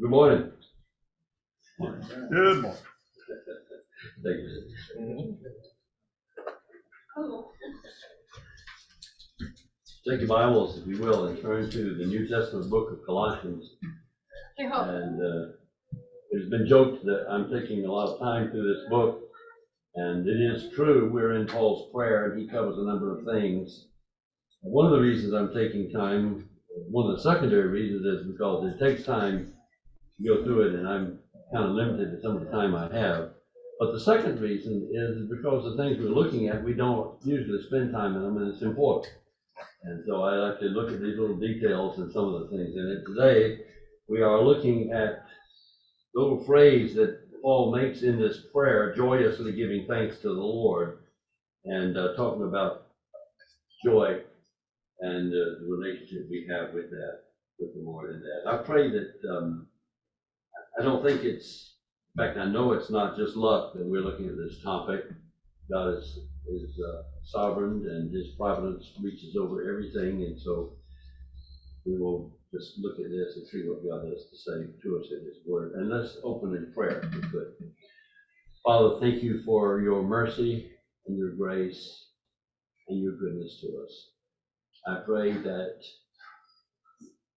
Good morning. Good morning. Thank you. Take your Bibles, if you will, and turn to the New Testament book of Colossians. And uh, it's been joked that I'm taking a lot of time through this book. And it is true, we're in Paul's prayer, and he covers a number of things. One of the reasons I'm taking time, one of the secondary reasons is because it takes time go through it, and I'm kind of limited to some of the time I have. But the second reason is because the things we're looking at, we don't usually spend time in them, and it's important. And so I like to look at these little details and some of the things in it. Today, we are looking at little phrase that Paul makes in this prayer, joyously giving thanks to the Lord, and uh, talking about joy and uh, the relationship we have with that, with the Lord in that. I pray that, um, I don't think it's, in fact, I know it's not just luck that we're looking at this topic. God is, is uh, sovereign and his providence reaches over everything, and so we will just look at this and see what God has to say to us in his word. And let's open in prayer, if we could. Father, thank you for your mercy and your grace and your goodness to us. I pray that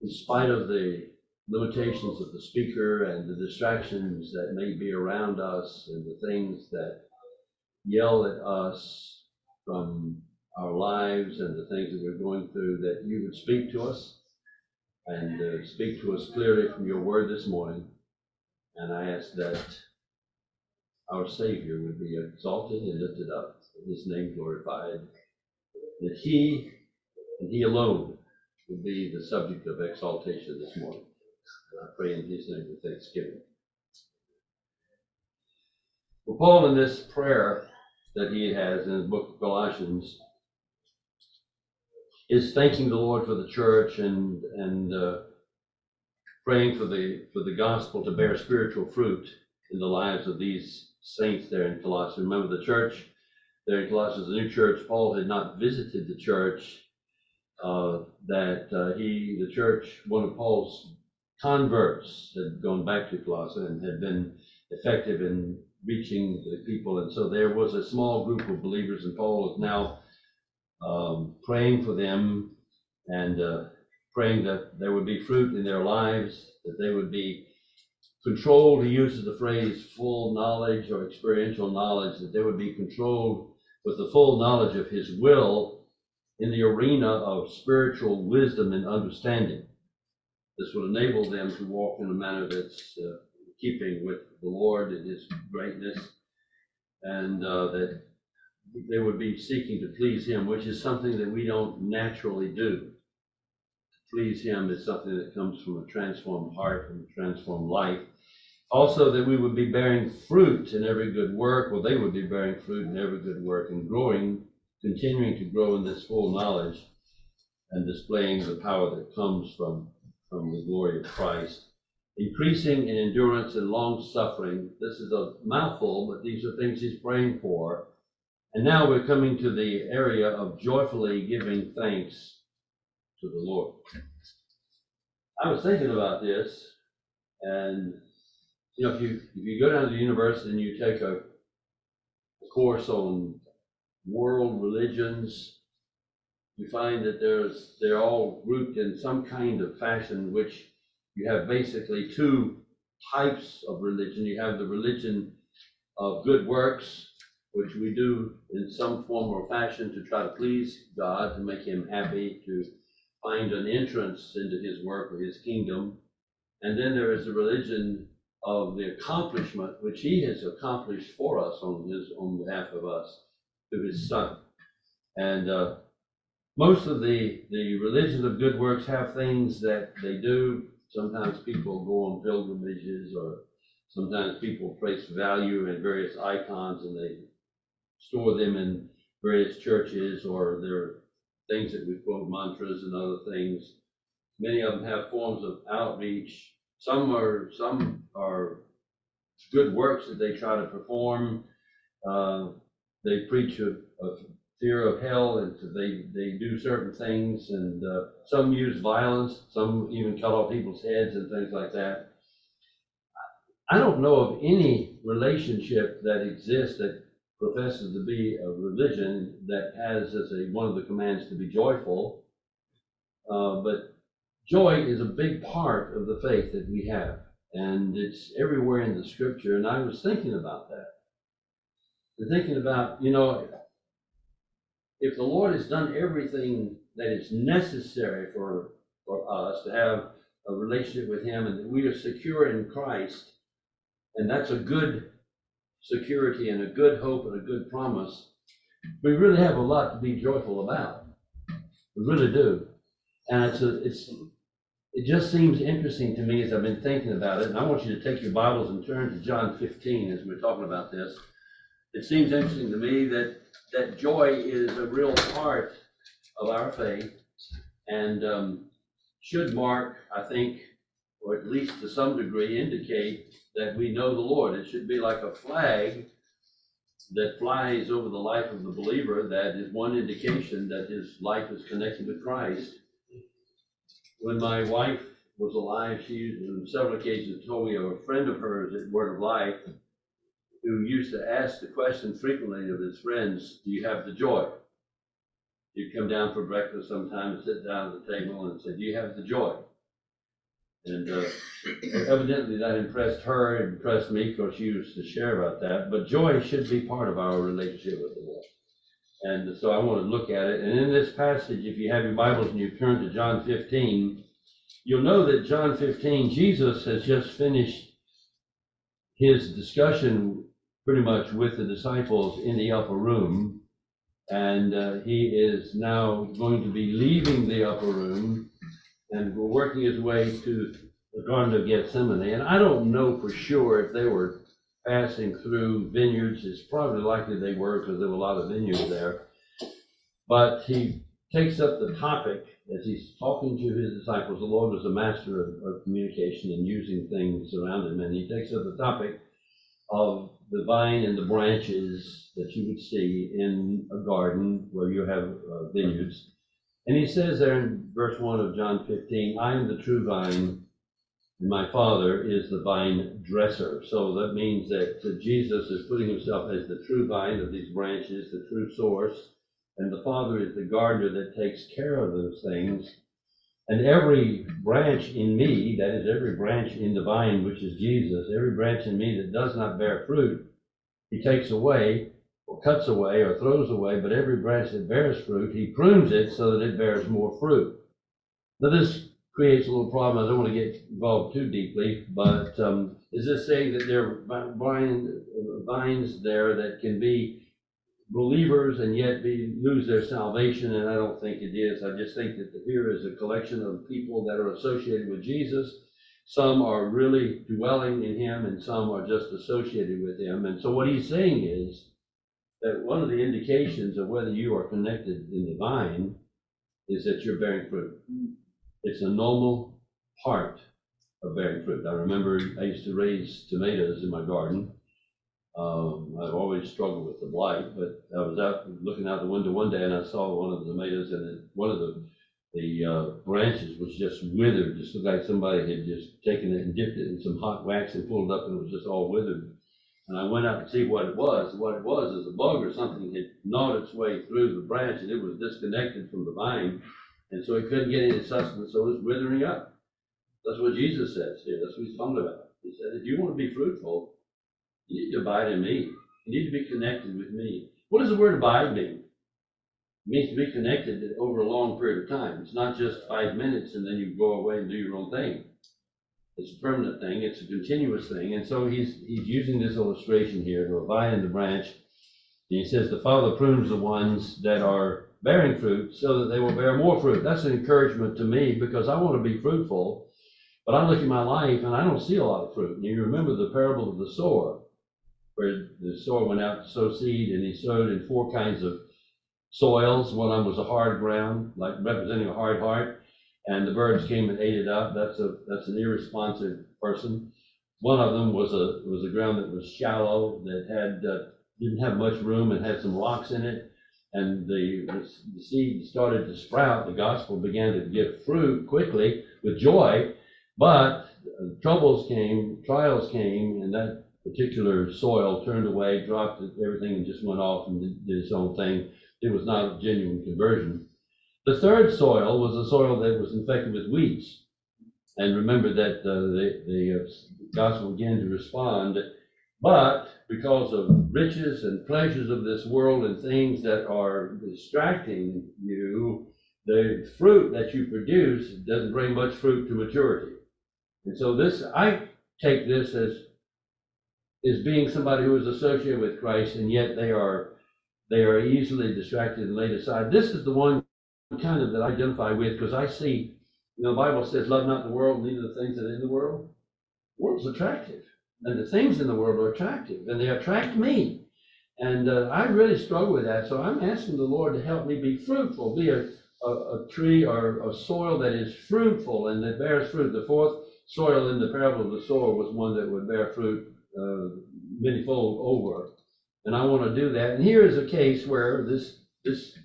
in spite of the limitations of the speaker and the distractions that may be around us and the things that yell at us from our lives and the things that we're going through, that you would speak to us and uh, speak to us clearly from your word this morning. And I ask that our Savior would be exalted and lifted up, his name glorified, that he and he alone would be the subject of exaltation this morning. And I pray in his name with thanksgiving. Well, Paul, in this prayer that he has in the book of Colossians, is thanking the Lord for the church and and uh, praying for the for the gospel to bear spiritual fruit in the lives of these saints there in Colossae. Remember the church there in Colossae, the new church. Paul had not visited the church uh, that uh, he, the church, one of Paul's converts had gone back to Colossae and had been effective in reaching the people. And so there was a small group of believers, and Paul is now um, praying for them and uh, praying that there would be fruit in their lives, that they would be controlled. He uses the phrase full knowledge or experiential knowledge, that they would be controlled with the full knowledge of his will in the arena of spiritual wisdom and understanding. This would enable them to walk in a manner that's uh, keeping with the Lord and his greatness, and uh, that they would be seeking to please him, which is something that we don't naturally do. To please him is something that comes from a transformed heart and a transformed life. Also, that we would be bearing fruit in every good work, well, they would be bearing fruit in every good work and growing, continuing to grow in this full knowledge and displaying the power that comes from, from the glory of Christ. Increasing in endurance and long suffering. This is a mouthful, but these are things he's praying for. And now we're coming to the area of joyfully giving thanks to the Lord. I was thinking about this, and you know, if you if you go down to the university and you take a, a course on world religions, you find that there's they're all grouped in some kind of fashion, which you have basically two types of religion. You have the religion of good works, which we do in some form or fashion to try to please God, to make him happy, to find an entrance into his work or his kingdom. And then there is the religion of the accomplishment, which he has accomplished for us on his on behalf of us through his son. And uh, most of the the religions of good works have things that they do. Sometimes people go on pilgrimages, or sometimes people place value in various icons, and they store them in various churches, or there are things that we quote mantras and other things. Many of them have forms of outreach. Some are some are good works that they try to perform. Uh, they preach of, fear of hell, and they they do certain things, and uh, some use violence. Some even cut off people's heads and things like that. I don't know of any relationship that exists that professes to be a religion that has as a, one of the commands to be joyful. Uh, but joy is a big part of the faith that we have, and it's everywhere in the scripture. And I was thinking about that. Thinking about, you know, if the Lord has done everything that is necessary for, for us to have a relationship with Him and that we are secure in Christ, and that's a good security and a good hope and a good promise, we really have a lot to be joyful about. We really do. And it's a, it's, it just seems interesting to me as I've been thinking about it, and I want you to take your Bibles and turn to John 15 as we're talking about this. It seems interesting to me that, that joy is a real part of our faith and um, should mark, I think, or at least to some degree indicate that we know the Lord. It should be like a flag that flies over the life of the believer. That is one indication that his life is connected with Christ. When my wife was alive, she on several occasions told me of a friend of hers at Word of Life who used to ask the question frequently of his friends, Do you have the joy? He'd come down for breakfast sometime, sit down at the table and say, Do you have the joy? And uh, evidently that impressed her, it impressed me, because she used to share about that. But joy should be part of our relationship with the Lord. And so I want to look at it. And in this passage, if you have your Bibles and you turn to John 15, you'll know that John 15, Jesus has just finished his discussion pretty much with the disciples in the upper room. And uh, he is now going to be leaving the upper room and working his way to the Garden of Gethsemane. And I don't know for sure if they were passing through vineyards. It's probably likely they were because there were a lot of vineyards there. But he takes up the topic as he's talking to his disciples. The Lord was a master of, of communication and using things around him. And he takes up the topic of the vine and the branches that you would see in a garden where you have uh, vineyards. And he says there in verse 1 of John 15, I am the true vine, and my Father is the vine dresser. So that means that Jesus is putting himself as the true vine of these branches, the true source, and the Father is the gardener that takes care of those things. And every branch in me, that is, every branch in the vine, which is Jesus, every branch in me that does not bear fruit, he takes away, or cuts away, or throws away. But every branch that bears fruit, he prunes it so that it bears more fruit. Now, this creates a little problem. I don't want to get involved too deeply, but um, is this saying that there are vine, vines there that can be believers and yet be lose their salvation? And I don't think it is. I just think that here is a collection of people that are associated with Jesus. Some are really dwelling in him, and some are just associated with him. And so, what he's saying is that one of the indications of whether you are connected in the vine is that you're bearing fruit. It's a normal part of bearing fruit. I remember I used to raise tomatoes in my garden. Um, I've always struggled with the blight, but I was out looking out the window one day and I saw one of the tomatoes and it, one of the the uh, branches was just withered. Just looked like somebody had just taken it and dipped it in some hot wax and pulled it up and it was just all withered. And I went out to see what it was. What it was is a bug or something had gnawed its way through the branch and it was disconnected from the vine. And so it couldn't get any sustenance, so it was withering up. That's what Jesus says here. That's what he's talking about. He said, if you want to be fruitful, you need to abide in me. You need to be connected with me. What does the word abide mean? It means to be connected over a long period of time. It's not just five minutes and then you go away and do your own thing. It's a permanent thing. It's a continuous thing. And so he's he's using this illustration here to abide in the branch. And he says the Father prunes the ones that are bearing fruit so that they will bear more fruit. That's an encouragement to me because I want to be fruitful. But I look at my life and I don't see a lot of fruit. And you remember the parable of the sower, where the sower went out to sow seed and he sowed in four kinds of soils. One of them was a hard ground, like representing a hard heart, and the birds came and ate it up. That's a that's an irresponsive person. One of them was a was a ground that was shallow, that had uh, didn't have much room and had some rocks in it, and the, the seed started to sprout. The gospel began to give fruit quickly with joy, But uh, troubles came, trials came, and that particular soil turned away, dropped it, everything, and just went off and did, did its own thing. It was not a genuine conversion. The third soil was a soil that was infected with weeds. And remember that uh, the, the uh, gospel began to respond, but because of riches and pleasures of this world and things that are distracting you, the fruit that you produce doesn't bring much fruit to maturity. And so this, I take this as, as being somebody who is associated with Christ and yet they are, they are easily distracted and laid aside. This is the one kind of that I identify with because I see, you know, the Bible says, love not the world, neither the things that are in the world. The world's attractive and the things in the world are attractive and they attract me. And uh, I really struggle with that. So I'm asking the Lord to help me be fruitful, be a, a, a tree or a soil that is fruitful and that bears fruit. The fourth soil in the parable of the soil was one that would bear fruit uh, manyfold over. And I want to do that. And here is a case where this this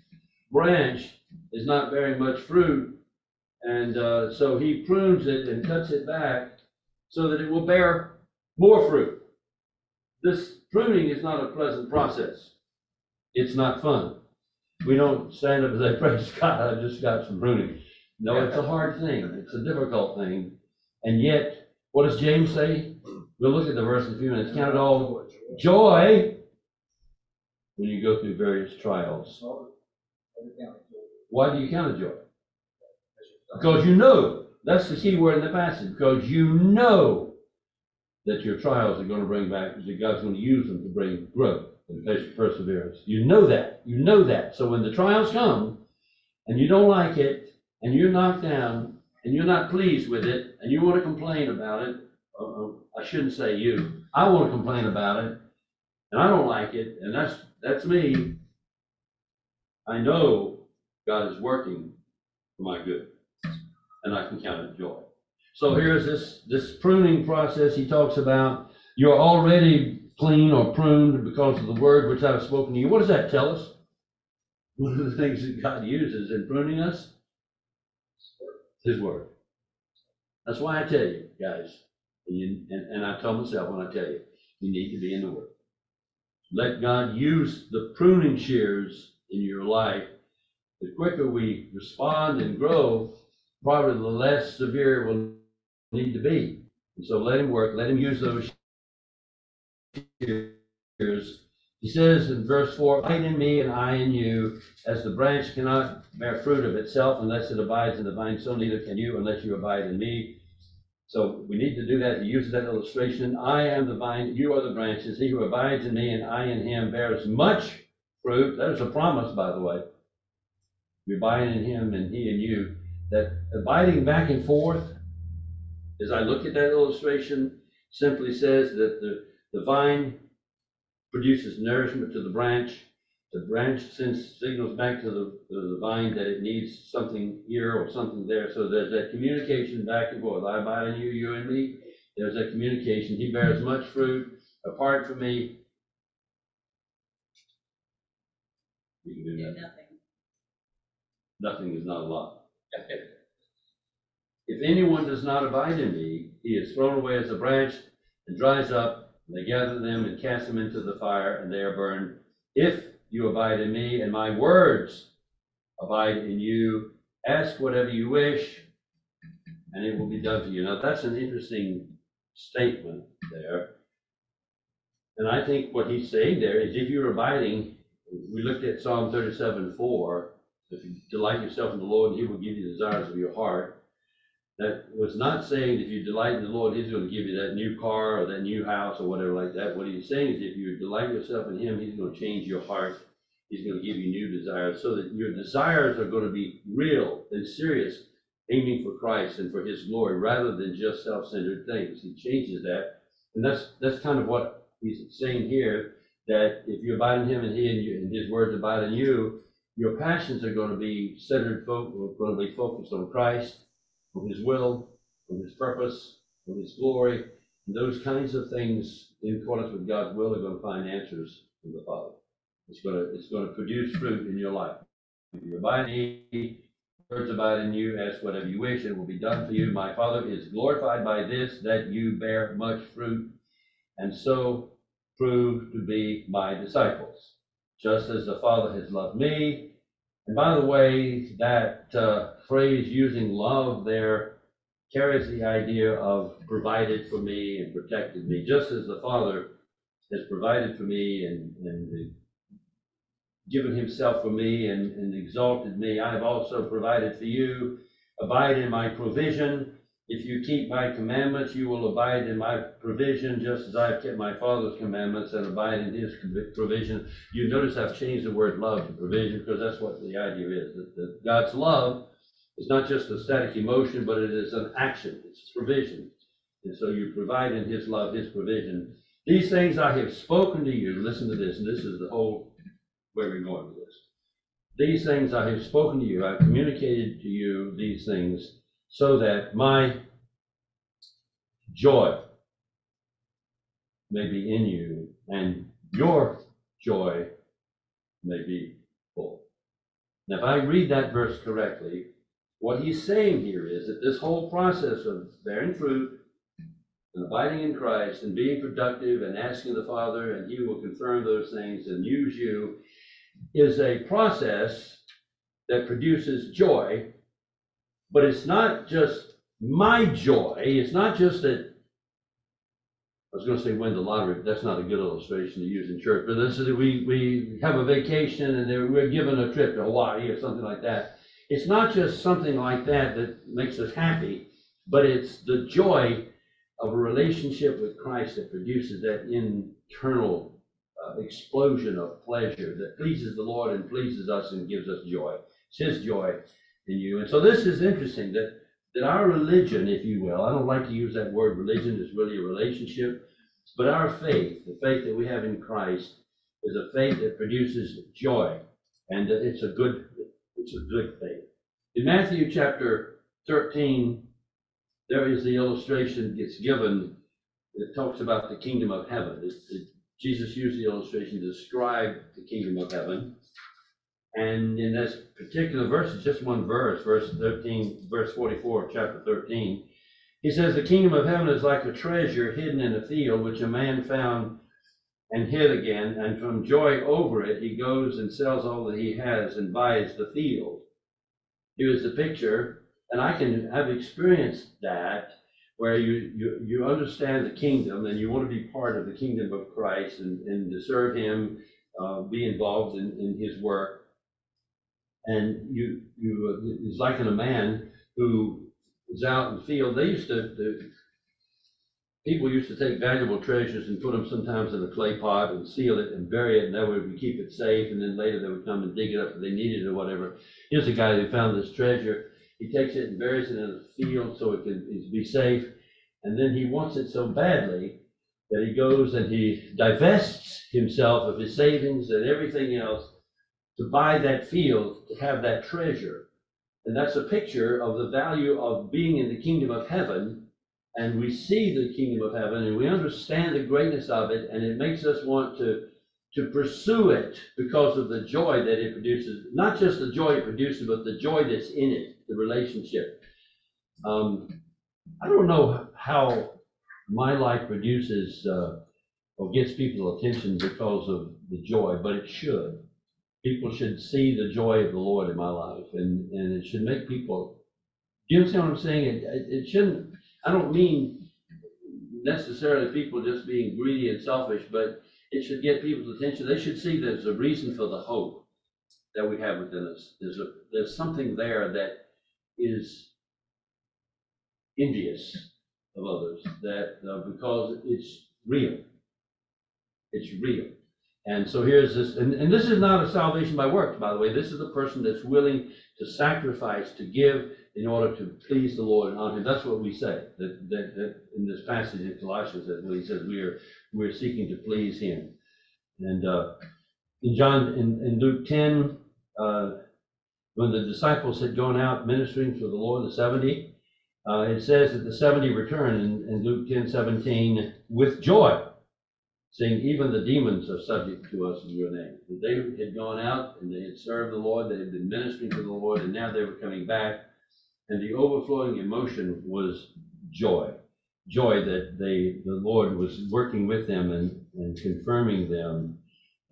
branch is not bearing much fruit, and uh, so he prunes it and cuts it back so that it will bear more fruit. This pruning is not a pleasant process. It's not fun. We don't stand up and say, praise God, I just got some pruning. No, it's a hard thing. It's a difficult thing. And yet, what does James say? We'll look at the verse in a few minutes. Count it all joy when you go through various trials. Why do you count it joy? Because you know, that's the key word in the passage, because you know that your trials are going to bring back, that God's going to use them to bring growth and perseverance. You know that. You know that. So when the trials come and you don't like it and you're knocked down and you're not pleased with it and you want to complain about it, I shouldn't say you. I want to complain about it and I don't like it and that's that's me. I know God is working for my good and I can count it joy. So here's this this pruning process he talks about. You're already clean or pruned because of the word which I've spoken to you. What does that tell us? One of the things that God uses in pruning us, is His word. That's why I tell you, guys, and, and, and I tell myself when I tell you, you need to be in the Word. Let God use the pruning shears in your life. The quicker we respond and grow, probably the less severe it will need to be. And so let Him work. Let Him use those shears. He says in verse 4 Abide in me and I in you, as the branch cannot bear fruit of itself unless it abides in the vine, so neither can you unless you abide in me. So we need to do that. He uses that illustration. I am the vine, you are the branches. He who abides in me and I in him bears much fruit. That is a promise, by the way. We abide in him and he in you. That abiding back and forth, as I look at that illustration, simply says that the the vine produces nourishment to the branch. The branch sends signals back to the, to the vine that it needs something here or something there. So there's that communication back and forth. I abide in you, you and me. There's that communication. He bears much fruit apart from me. You can do Do nothing. Nothing is not a lot. If anyone does not abide in me, he is thrown away as a branch and dries up, and they gather them and cast them into the fire, and they are burned. If you abide in me, and my words abide in you, ask whatever you wish, and it will be done for you. Now, that's an interesting statement there. And I think what he's saying there is if you're abiding, we looked at Psalm 37 4, if you delight yourself in the Lord, he will give you the desires of your heart. That was not saying if you delight in the Lord, He's going to give you that new car or that new house or whatever like that. What He's saying is if you delight yourself in Him, He's going to change your heart. He's going to give you new desires so that your desires are going to be real and serious, aiming for Christ and for His glory rather than just self-centered things. He changes that. And that's, that's kind of what He's saying here, that if you abide in Him and He and, you, and His words abide in you, your passions are going to be centered, fo- going to be focused on Christ from his will, from his purpose, from his glory. And those kinds of things, in accordance with God's will, are going to find answers from the Father. It's going to, it's going to produce fruit in your life. If you abide in me, words abide in you, ask whatever you wish, it will be done for you. My Father is glorified by this, that you bear much fruit, and so prove to be my disciples, just as the Father has loved me. And by the way, that uh, phrase using love there carries the idea of provided for me and protected me, just as the Father has provided for me and, and given himself for me and, and exalted me. I have also provided for you. Abide in my provision. If you keep my commandments, you will abide in my provision, just as I have kept my Father's commandments and abide in his provision. You notice I've changed the word love to provision because that's what the idea is. That, that God's love is not just a static emotion, but it is an action. It's provision. And so you provide in his love, his provision. These things I have spoken to you. Listen to this, and this is the whole where we're going with this. These things I have spoken to you, I've communicated to you these things so that my joy may be in you and your joy may be full. Now, if I read that verse correctly, what he's saying here is that this whole process of bearing fruit and abiding in Christ and being productive and asking the Father, and He will confirm those things and use you, is a process that produces joy but it's not just my joy. It's not just that. I was going to say win the lottery, but that's not a good illustration to use in church. But this is we we have a vacation and we're given a trip to Hawaii or something like that. It's not just something like that that makes us happy, but it's the joy of a relationship with Christ that produces that internal uh, explosion of pleasure that pleases the Lord and pleases us and gives us joy. It's His joy in you. And so this is interesting that, that our religion, if you will, I don't like to use that word religion, is really a relationship, but our faith, the faith that we have in Christ, is a faith that produces joy. And that it's a good, it's a good faith. In Matthew chapter 13, there is the illustration gets given that talks about the kingdom of heaven. It, Jesus used the illustration to describe the kingdom of heaven. And in this particular verse, it's just one verse, verse 13, verse 44 chapter 13. He says, The kingdom of heaven is like a treasure hidden in a field, which a man found and hid again. And from joy over it, he goes and sells all that he has and buys the field. Here's the picture, and I can have experienced that where you, you, you understand the kingdom and you want to be part of the kingdom of Christ and, and to serve him, uh, be involved in, in his work and you, you, it's like in a man who is out in the field. They used to, the, people used to take valuable treasures and put them sometimes in a clay pot and seal it and bury it, and that we keep it safe. And then later they would come and dig it up if they needed it or whatever. Here's a guy who found this treasure. He takes it and buries it in a field so it can be safe. And then he wants it so badly that he goes and he divests himself of his savings and everything else to buy that field, to have that treasure. And that's a picture of the value of being in the kingdom of heaven. And we see the kingdom of heaven and we understand the greatness of it, and it makes us want to, to pursue it because of the joy that it produces. Not just the joy it produces, but the joy that's in it, the relationship. Um, I don't know how my life produces uh, or gets people's attention because of the joy, but it should people should see the joy of the Lord in my life, and and it should make people. Do you understand what I'm saying? It, it shouldn't. I don't mean necessarily people just being greedy and selfish, but it should get people's attention. They should see there's a reason for the hope that we have within us. There's a there's something there that is envious of others that uh, because it's real. It's real. And so here's this, and, and this is not a salvation by works, by the way. This is a person that's willing to sacrifice, to give in order to please the Lord and honor him. That's what we say. That, that, that in this passage in Colossians, that he says we are we're seeking to please him. And uh, in John in, in Luke 10, uh, when the disciples had gone out ministering for the Lord, the 70, uh, it says that the 70 returned in, in Luke 10, 17 with joy saying, even the demons are subject to us in your name. And They had gone out and they had served the Lord, they had been ministering to the Lord, and now they were coming back. And the overflowing emotion was joy. Joy that they, the Lord was working with them and, and confirming them.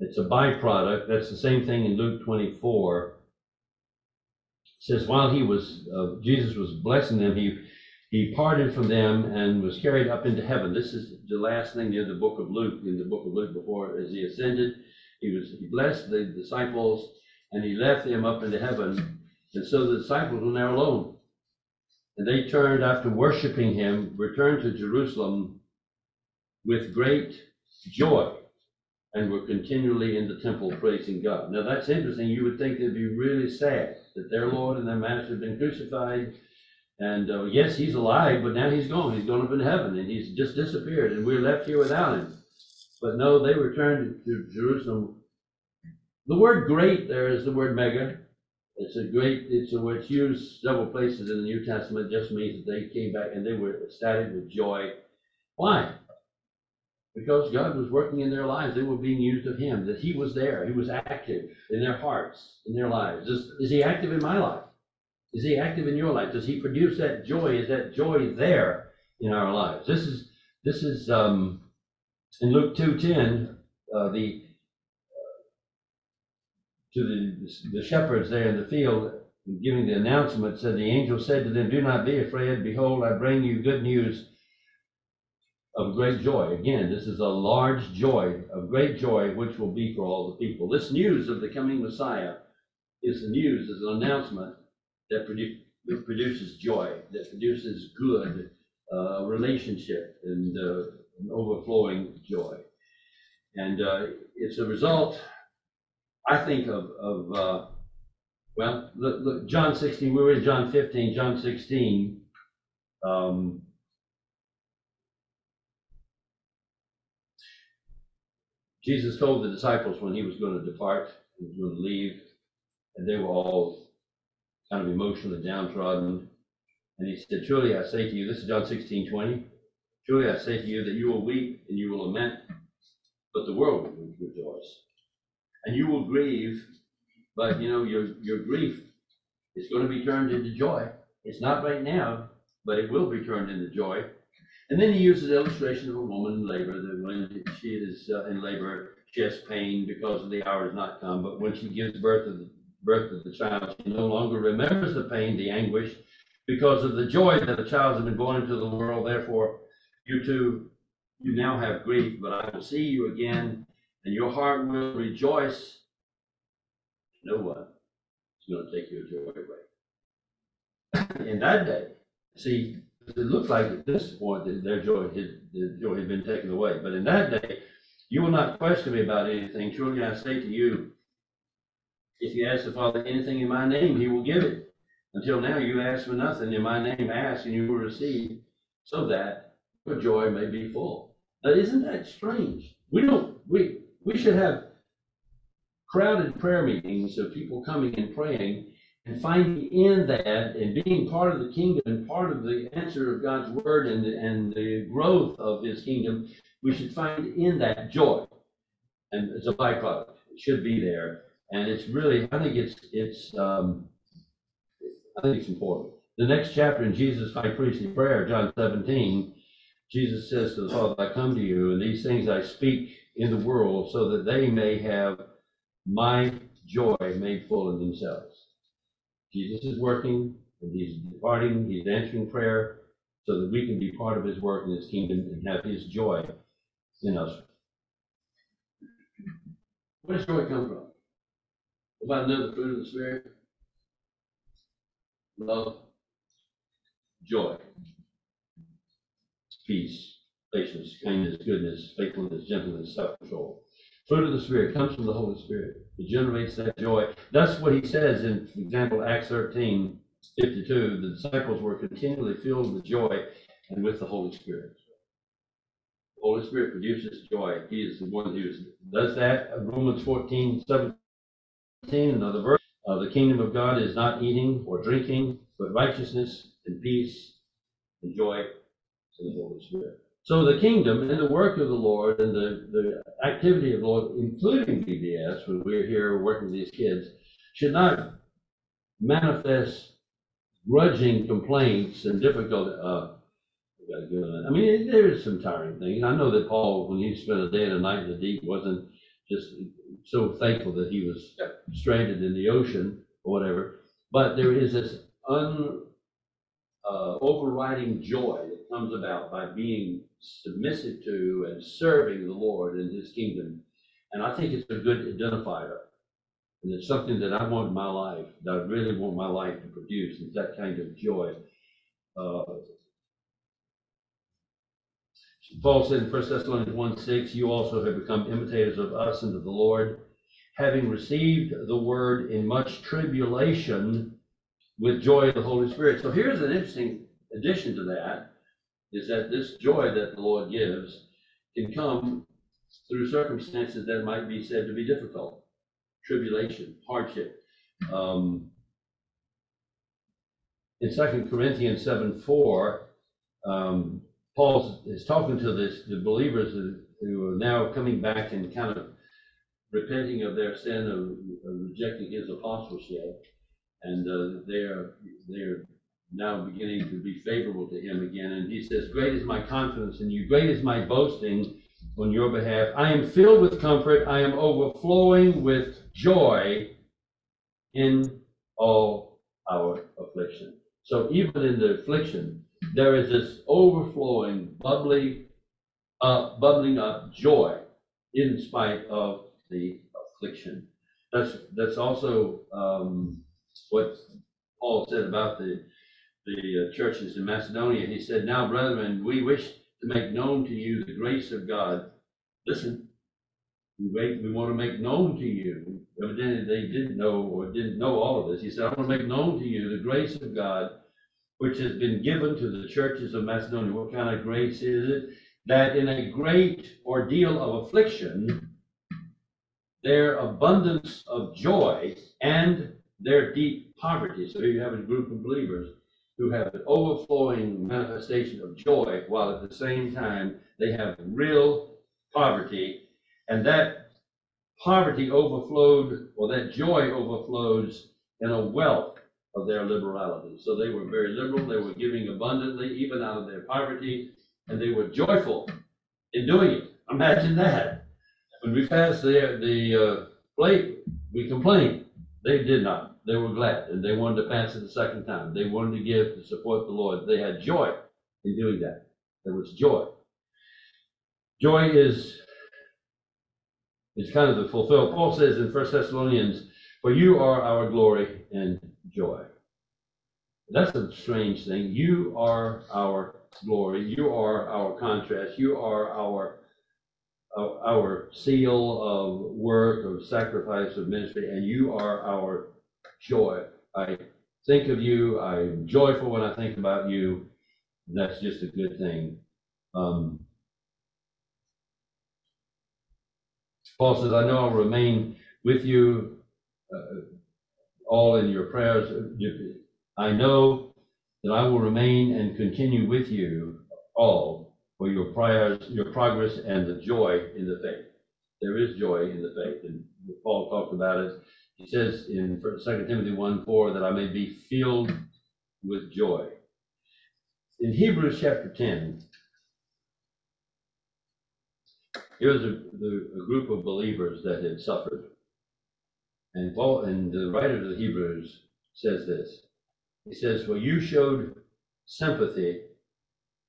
It's a byproduct. That's the same thing in Luke 24. It says, while he was, uh, Jesus was blessing them, he he parted from them and was carried up into heaven. This is the last thing in the book of Luke, in the book of Luke before as he ascended. He was he blessed the disciples and he left them up into heaven. And so the disciples were now alone. And they turned after worshiping him, returned to Jerusalem with great joy and were continually in the temple praising God. Now that's interesting. You would think they'd be really sad that their Lord and their Master had been crucified and uh, yes, he's alive, but now he's gone. He's gone up in heaven and he's just disappeared, and we're left here without him. But no, they returned to Jerusalem. The word great there is the word mega. It's a great, it's a word used several places in the New Testament, just means that they came back and they were ecstatic with joy. Why? Because God was working in their lives. They were being used of Him, that He was there. He was active in their hearts, in their lives. Is, is He active in my life? Is he active in your life? Does he produce that joy? Is that joy there in our lives? This is this is um, in Luke two ten. Uh, the to the the shepherds there in the field, giving the announcement, said the angel said to them, "Do not be afraid. Behold, I bring you good news of great joy." Again, this is a large joy of great joy, which will be for all the people. This news of the coming Messiah is the news, is an announcement that produ- produces joy, that produces good uh, relationship and uh, an overflowing joy. And uh, it's a result, I think, of, of uh, well, look, look, John 16, we were in John 15, John 16. Um, Jesus told the disciples when he was going to depart, he was going to leave, and they were all kind of emotionally downtrodden. And he said, Truly I say to you, this is John 16, 20. Truly I say to you that you will weep and you will lament, but the world will rejoice. And you will grieve, but you know, your, your grief is going to be turned into joy. It's not right now, but it will be turned into joy. And then he uses the illustration of a woman in labor, that when she is uh, in labor, she has pain because the hour has not come, but when she gives birth to the birth of the child, she no longer remembers the pain, the anguish, because of the joy that the child has been born into the world. Therefore, you too, you now have grief, but I will see you again, and your heart will rejoice. No one is going to take your joy away. In that day, see, it looks like at this point that their joy, had, their joy had been taken away. But in that day, you will not question me about anything. Truly, I say to you, if you ask the Father anything in my name, he will give it. Until now, you ask for nothing in my name, ask and you will receive, so that your joy may be full. Now, isn't that strange? We don't, we, we should have crowded prayer meetings of people coming and praying and finding in that and being part of the kingdom and part of the answer of God's word and the, and the growth of his kingdom, we should find in that joy. And it's a byproduct. It should be there. And it's really, I think it's, it's, um, I think it's important. The next chapter in Jesus' high priestly prayer, John 17, Jesus says to the Father, I come to you, and these things I speak in the world so that they may have my joy made full in themselves. Jesus is working, and he's departing, he's answering prayer so that we can be part of his work in his kingdom and have his joy in us. Where does joy come from? About another fruit of the Spirit? Love, joy, peace, patience, kindness, goodness, faithfulness, gentleness, self-control. Fruit of the Spirit comes from the Holy Spirit. It generates that joy. That's what he says in, for example, Acts 13, 52. The disciples were continually filled with joy and with the Holy Spirit. The Holy Spirit produces joy. He is the one who does that. Romans 14, 17, another verse. Uh, the kingdom of God is not eating or drinking, but righteousness and peace and joy in the Holy Spirit. So the kingdom and the work of the Lord and the, the activity of the Lord, including VBS, when we're here working with these kids, should not manifest grudging complaints and difficult, uh, we gotta go on that. I mean, there is some tiring things. I know that Paul, when he spent a day and a night in the deep, wasn't just so thankful that he was stranded in the ocean or whatever. But there is this un, uh, overriding joy that comes about by being submissive to and serving the Lord in his kingdom. And I think it's a good identifier. And it's something that I want in my life, that I really want my life to produce, is that kind of joy. Uh, Paul said in 1 Thessalonians 1 6, you also have become imitators of us and of the Lord, having received the word in much tribulation with joy of the Holy Spirit. So here's an interesting addition to that is that this joy that the Lord gives can come through circumstances that might be said to be difficult, tribulation, hardship. Um, in Second Corinthians 7 4, um, Paul is talking to this, the believers who, who are now coming back and kind of repenting of their sin of, of rejecting his apostleship. And uh, they're, they're now beginning to be favorable to him again. And he says, Great is my confidence in you, great is my boasting on your behalf. I am filled with comfort, I am overflowing with joy in all our affliction. So even in the affliction, there is this overflowing, bubbly, uh, bubbling up joy in spite of the affliction. That's that's also um, what Paul said about the the uh, churches in Macedonia. He said, "Now, brethren, we wish to make known to you the grace of God." Listen, we wait, we want to make known to you. Evidently, they didn't know or didn't know all of this. He said, "I want to make known to you the grace of God." which has been given to the churches of Macedonia. What kind of grace is it? That in a great ordeal of affliction, their abundance of joy and their deep poverty. So you have a group of believers who have an overflowing manifestation of joy, while at the same time they have real poverty. And that poverty overflowed, or that joy overflows in a wealth of their liberality. So they were very liberal, they were giving abundantly, even out of their poverty, and they were joyful in doing it. Imagine that. When we passed the, the uh, plate, we complained. They did not. They were glad, and they wanted to pass it a second time. They wanted to give to support the Lord. They had joy in doing that. There was joy. Joy is is kind of the fulfilled. Paul says in First Thessalonians, "For you are our glory and joy." That's a strange thing. You are our glory. You are our contrast. You are our our seal of work, of sacrifice, of ministry, and you are our joy. I think of you. I'm joyful when I think about you. That's just a good thing. Um, Paul says, I know I'll remain with you uh, all in your prayers. I know that I will remain and continue with you all for your prayers, your progress, and the joy in the faith. There is joy in the faith, and Paul talked about it. He says in 2 Timothy 1 4 that I may be filled with joy. In Hebrews chapter 10, here's a, the, a group of believers that had suffered. And Paul and the writer of the Hebrews says this. He says, Well, you showed sympathy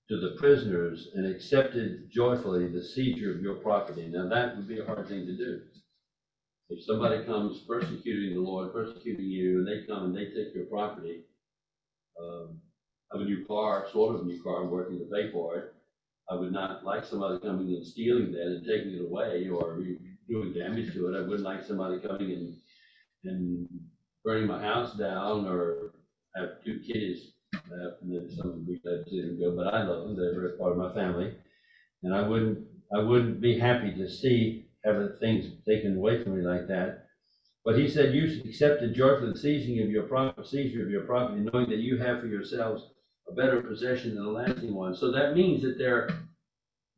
to the prisoners and accepted joyfully the seizure of your property. Now, that would be a hard thing to do. If somebody comes persecuting the Lord, persecuting you, and they come and they take your property, um, have a new car, sort of a new car, I'm working to pay for it. I would not like somebody coming and stealing that and taking it away or doing damage to it. I wouldn't like somebody coming and, and burning my house down or have two kids left, and some of them glad them go, but I love them, they're a part of my family. And I wouldn't, I wouldn't be happy to see having things taken away from me like that. But he said, you accepted joyfully the seizing of your property, seizure of your property, knowing that you have for yourselves a better possession than a lasting one. So that means that there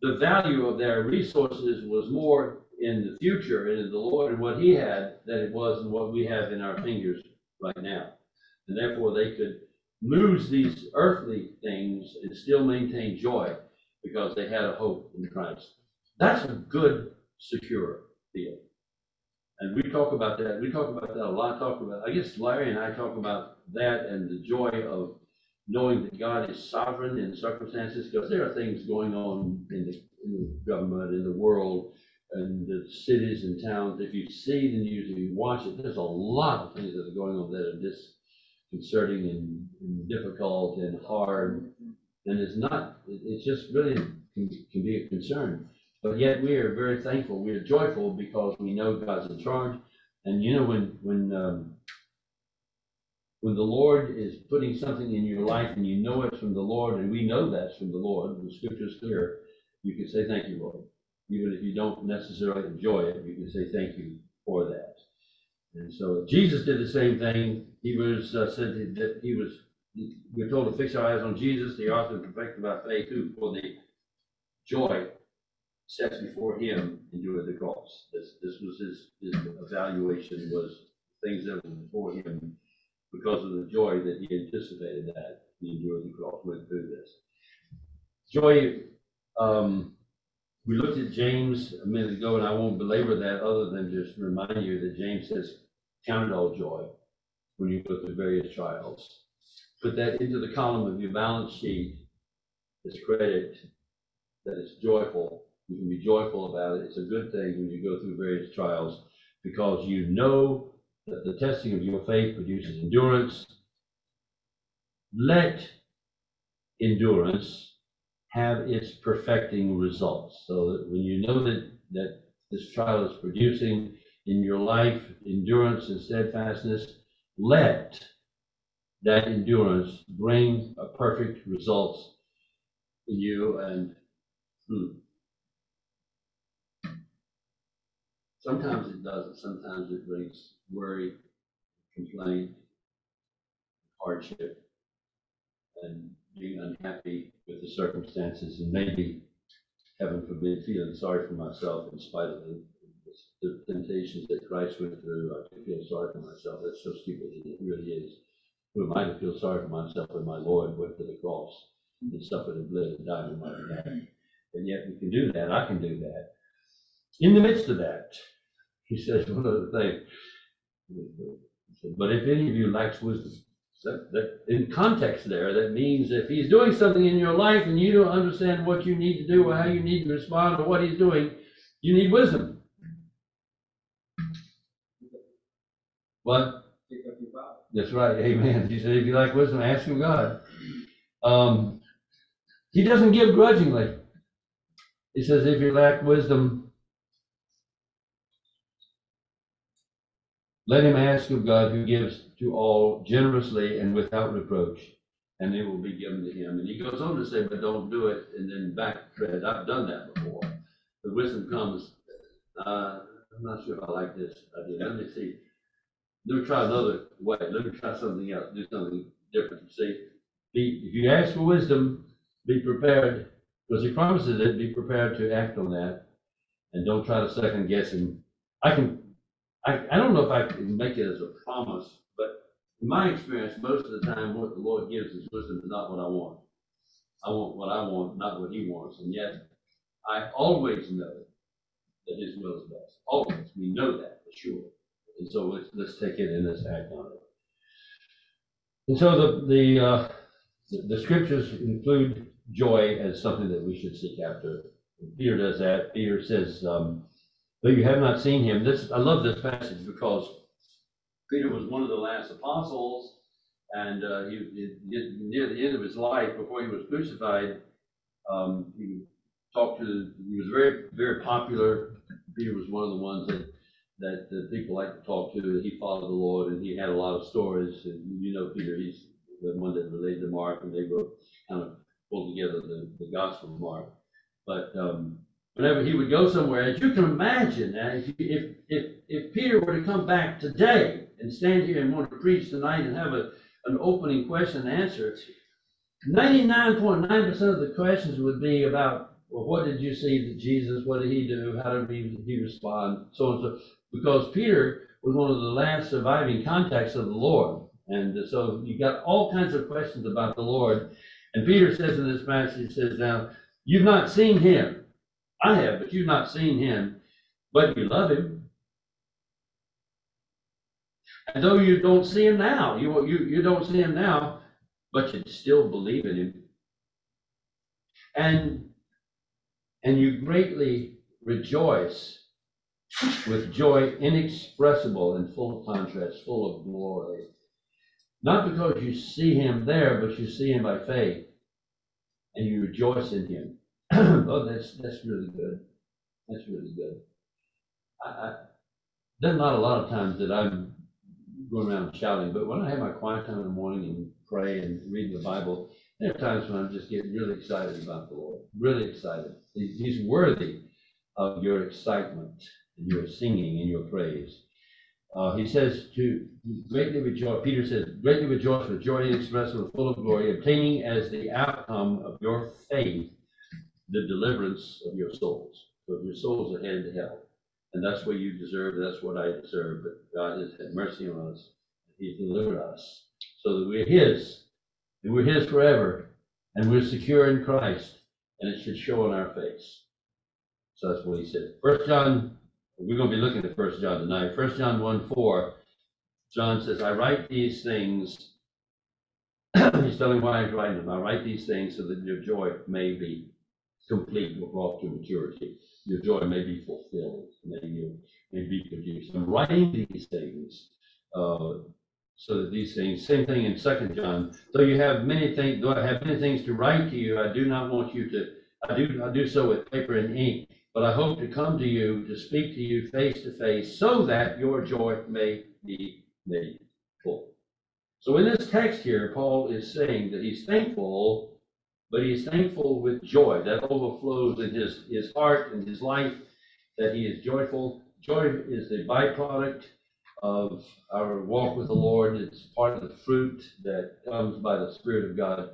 the value of their resources was more in the future and in the Lord and what he had than it was in what we have in our fingers right now. And therefore, they could lose these earthly things and still maintain joy because they had a hope in Christ. That's a good, secure feel. And we talk about that, we talk about that a lot, talk about, I guess Larry and I talk about that and the joy of knowing that God is sovereign in circumstances, because there are things going on in the, in the government, in the world, and the cities and towns. If you see the news, if you watch it, there's a lot of things that are going on that are disconcerting and, and difficult and hard. And it's not, it's just really can, can be a concern. But yet we are very thankful, we are joyful because we know God's in charge. And you know, when, when, um, when the Lord is putting something in your life and you know it's from the Lord, and we know that's from the Lord, the scripture is clear, you can say, thank you, Lord. Even if you don't necessarily enjoy it, you can say thank you for that. And so Jesus did the same thing. He was, uh, said that he was, we're told to fix our eyes on Jesus, the author and perfecter of our faith, who for the joy set before him and endured the cross. This, this was his, his evaluation was things that were before him because of the joy that he anticipated that he endured the cross, went through this. Joy, um, we looked at James a minute ago, and I won't belabor that other than just remind you that James says, count it all joy when you go through various trials. Put that into the column of your balance sheet as credit, that is joyful. You can be joyful about it. It's a good thing when you go through various trials because you know that the testing of your faith produces endurance. Let endurance have its perfecting results. So that when you know that, that this trial is producing in your life endurance and steadfastness, let that endurance bring a perfect results in you and hmm. Sometimes it doesn't, sometimes it brings worry, complaint, hardship, and being unhappy with the circumstances, and maybe, heaven forbid, feeling sorry for myself in spite of the, the temptations that Christ went through. I can feel sorry for myself. That's so stupid, it really is. Who am I to feel sorry for myself when my Lord went to the cross and suffered and bled and died on my behalf? And yet we can do that. I can do that. In the midst of that, he says one other thing. He said, But if any of you lacks wisdom, that, that, in context there, that means if he's doing something in your life and you don't understand what you need to do or how you need to respond to what he's doing, you need wisdom. What? That's right, amen. He said, if you lack wisdom, ask of God. Um, he doesn't give grudgingly. He says, if you lack wisdom, let him ask of God who gives to all generously and without reproach, and it will be given to him. And he goes on to say, but don't do it and then backtread. I've done that before. The wisdom comes, uh, I'm not sure if I like this idea. Let me see. Let me try another way. Let me try something else, do something different. See, be, if you ask for wisdom, be prepared, because he promises it, be prepared to act on that. And don't try to second guess him. I can, I, I don't know if I can make it as a promise, but in my experience, most of the time, what the Lord gives is wisdom is not what I want. I want what I want, not what he wants. And yet, I always know that his will is best. Always. We know that for sure. And so let's, let's take it and let's act on it. And so the, the, uh, the, the scriptures include joy as something that we should seek after. Peter does that. Peter says, um, though you have not seen him, this, I love this passage because Peter was one of the last apostles and, uh, he, he- near the end of his life, before he was crucified, um, he talked to, he was very, very popular. Peter was one of the ones that that people like to talk to. He followed the Lord and he had a lot of stories. And you know, Peter, he's the one that related to Mark and they wrote, kind of pulled together the, the gospel of Mark. But, um, whenever he would go somewhere, as you can imagine, if, if, if, if Peter were to come back today and stand here and want to preach tonight and have a, an opening question and answer, ninety-nine point nine percent of the questions would be about well, what did you see that Jesus, what did he do? How did he, he respond? So and so. Because Peter was one of the last surviving contacts of the Lord. And so you got all kinds of questions about the Lord. And Peter says in this passage, he says, Now, you've not seen him. I have, but you've not seen him, but you love him. And though you don't see him now, you, you, you don't see him now, but you still believe in him. And, and you greatly rejoice with joy inexpressible and full of contrast, full of glory. Not because you see him there, but you see him by faith and you rejoice in him. oh, that's that's really good. That's really good. I, I, there's not a lot of times that I'm going around shouting, but when I have my quiet time in the morning and pray and read the Bible, there are times when I'm just getting really excited about the Lord, really excited. He's worthy of your excitement and your singing and your praise. Uh, he says to greatly rejoice, Peter says, greatly rejoice with joy inexpressible, full of glory, obtaining as the outcome of your faith the deliverance of your souls. So your souls are headed to hell, and that's what you deserve, that's what I deserve, but God has had mercy on us. He's delivered us so that we're His, and we're His forever, and we're secure in Christ, and it should show on our face. So that's what he said. First John, we're going to be looking at First John tonight. First John 1 4, John says, I write these things. he's telling why he's writing them. I write these things so that your joy may be complete or brought to maturity. Your joy may be fulfilled, may, you, may be produced. I'm writing these things uh, so that these things, same thing in Second John, though you have many things, though I have many things to write to you, I do not want you to, I do, I do so with paper and ink, but I hope to come to you to speak to you face to face so that your joy may be made full. So in this text here, Paul is saying that he's thankful but he's thankful with joy that overflows in his, his heart and his life, that he is joyful. Joy is the byproduct of our walk with the Lord. It's part of the fruit that comes by the Spirit of God,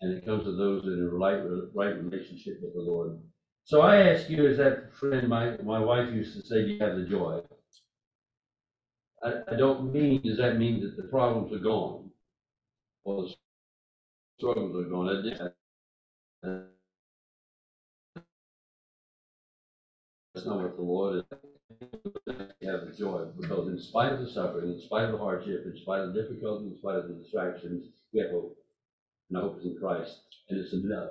and it comes to those in a right, right relationship with the Lord. So I ask you, as that friend, my, my wife used to say, do you have the joy? I, I don't mean, does that mean that the problems are gone? Well, the struggles are gone. That's not what the Lord is. Have the joy because in spite of the suffering, in spite of the hardship, in spite of the difficulty, in spite of the distractions, we have hope. And our hope is in Christ, and it's enough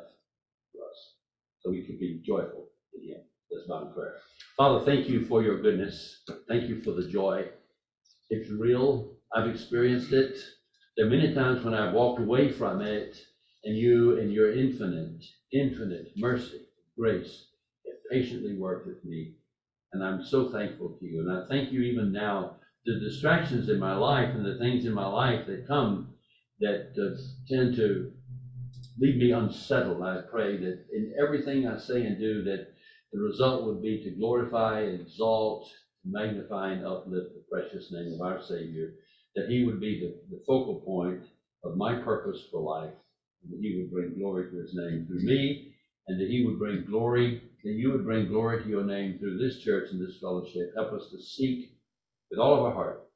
for us. So we can be joyful in Him. That's my prayer. Father, thank you for your goodness. Thank you for the joy. It's real. I've experienced it. There are many times when I've walked away from it and you and your infinite, infinite mercy, grace, have patiently worked with me. And I'm so thankful to you. And I thank you even now, the distractions in my life and the things in my life that come that uh, tend to leave me unsettled. I pray that in everything I say and do, that the result would be to glorify, exalt, magnify, and uplift the precious name of our Savior, that He would be the, the focal point of my purpose for life that he would bring glory to his name through me, and that he would bring glory, that you would bring glory to your name through this church and this fellowship. Help us to seek with all of our heart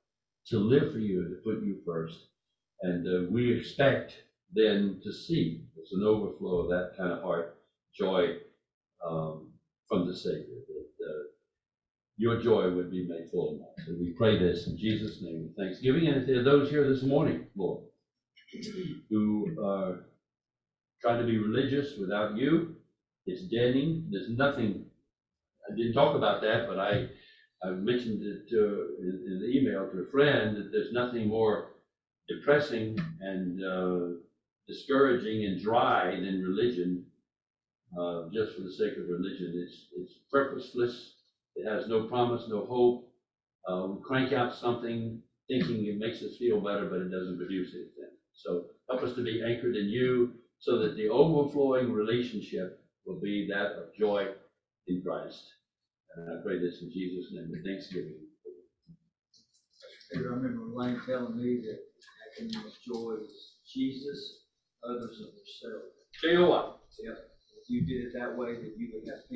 to live for you, and to put you first. And uh, we expect then to see it's an overflow of that kind of heart, joy um, from the Savior, that uh, your joy would be made full in us. And we pray this in Jesus' name with thanksgiving. And if there are those here this morning, Lord, who are trying to be religious without you. It's deadening. There's nothing, I didn't talk about that, but I, I mentioned it to, in, in the email to a friend that there's nothing more depressing and uh, discouraging and dry than religion, uh, just for the sake of religion. It's, it's purposeless. It has no promise, no hope. Uh, we crank out something thinking it makes us feel better, but it doesn't produce anything. So help us to be anchored in you so that the overflowing relationship will be that of joy in Christ. And I pray this in Jesus' name with thanksgiving. I remember Lane telling me that with joy is Jesus, others of yourself. J-O-Y. Yeah. you did it that way, then you would have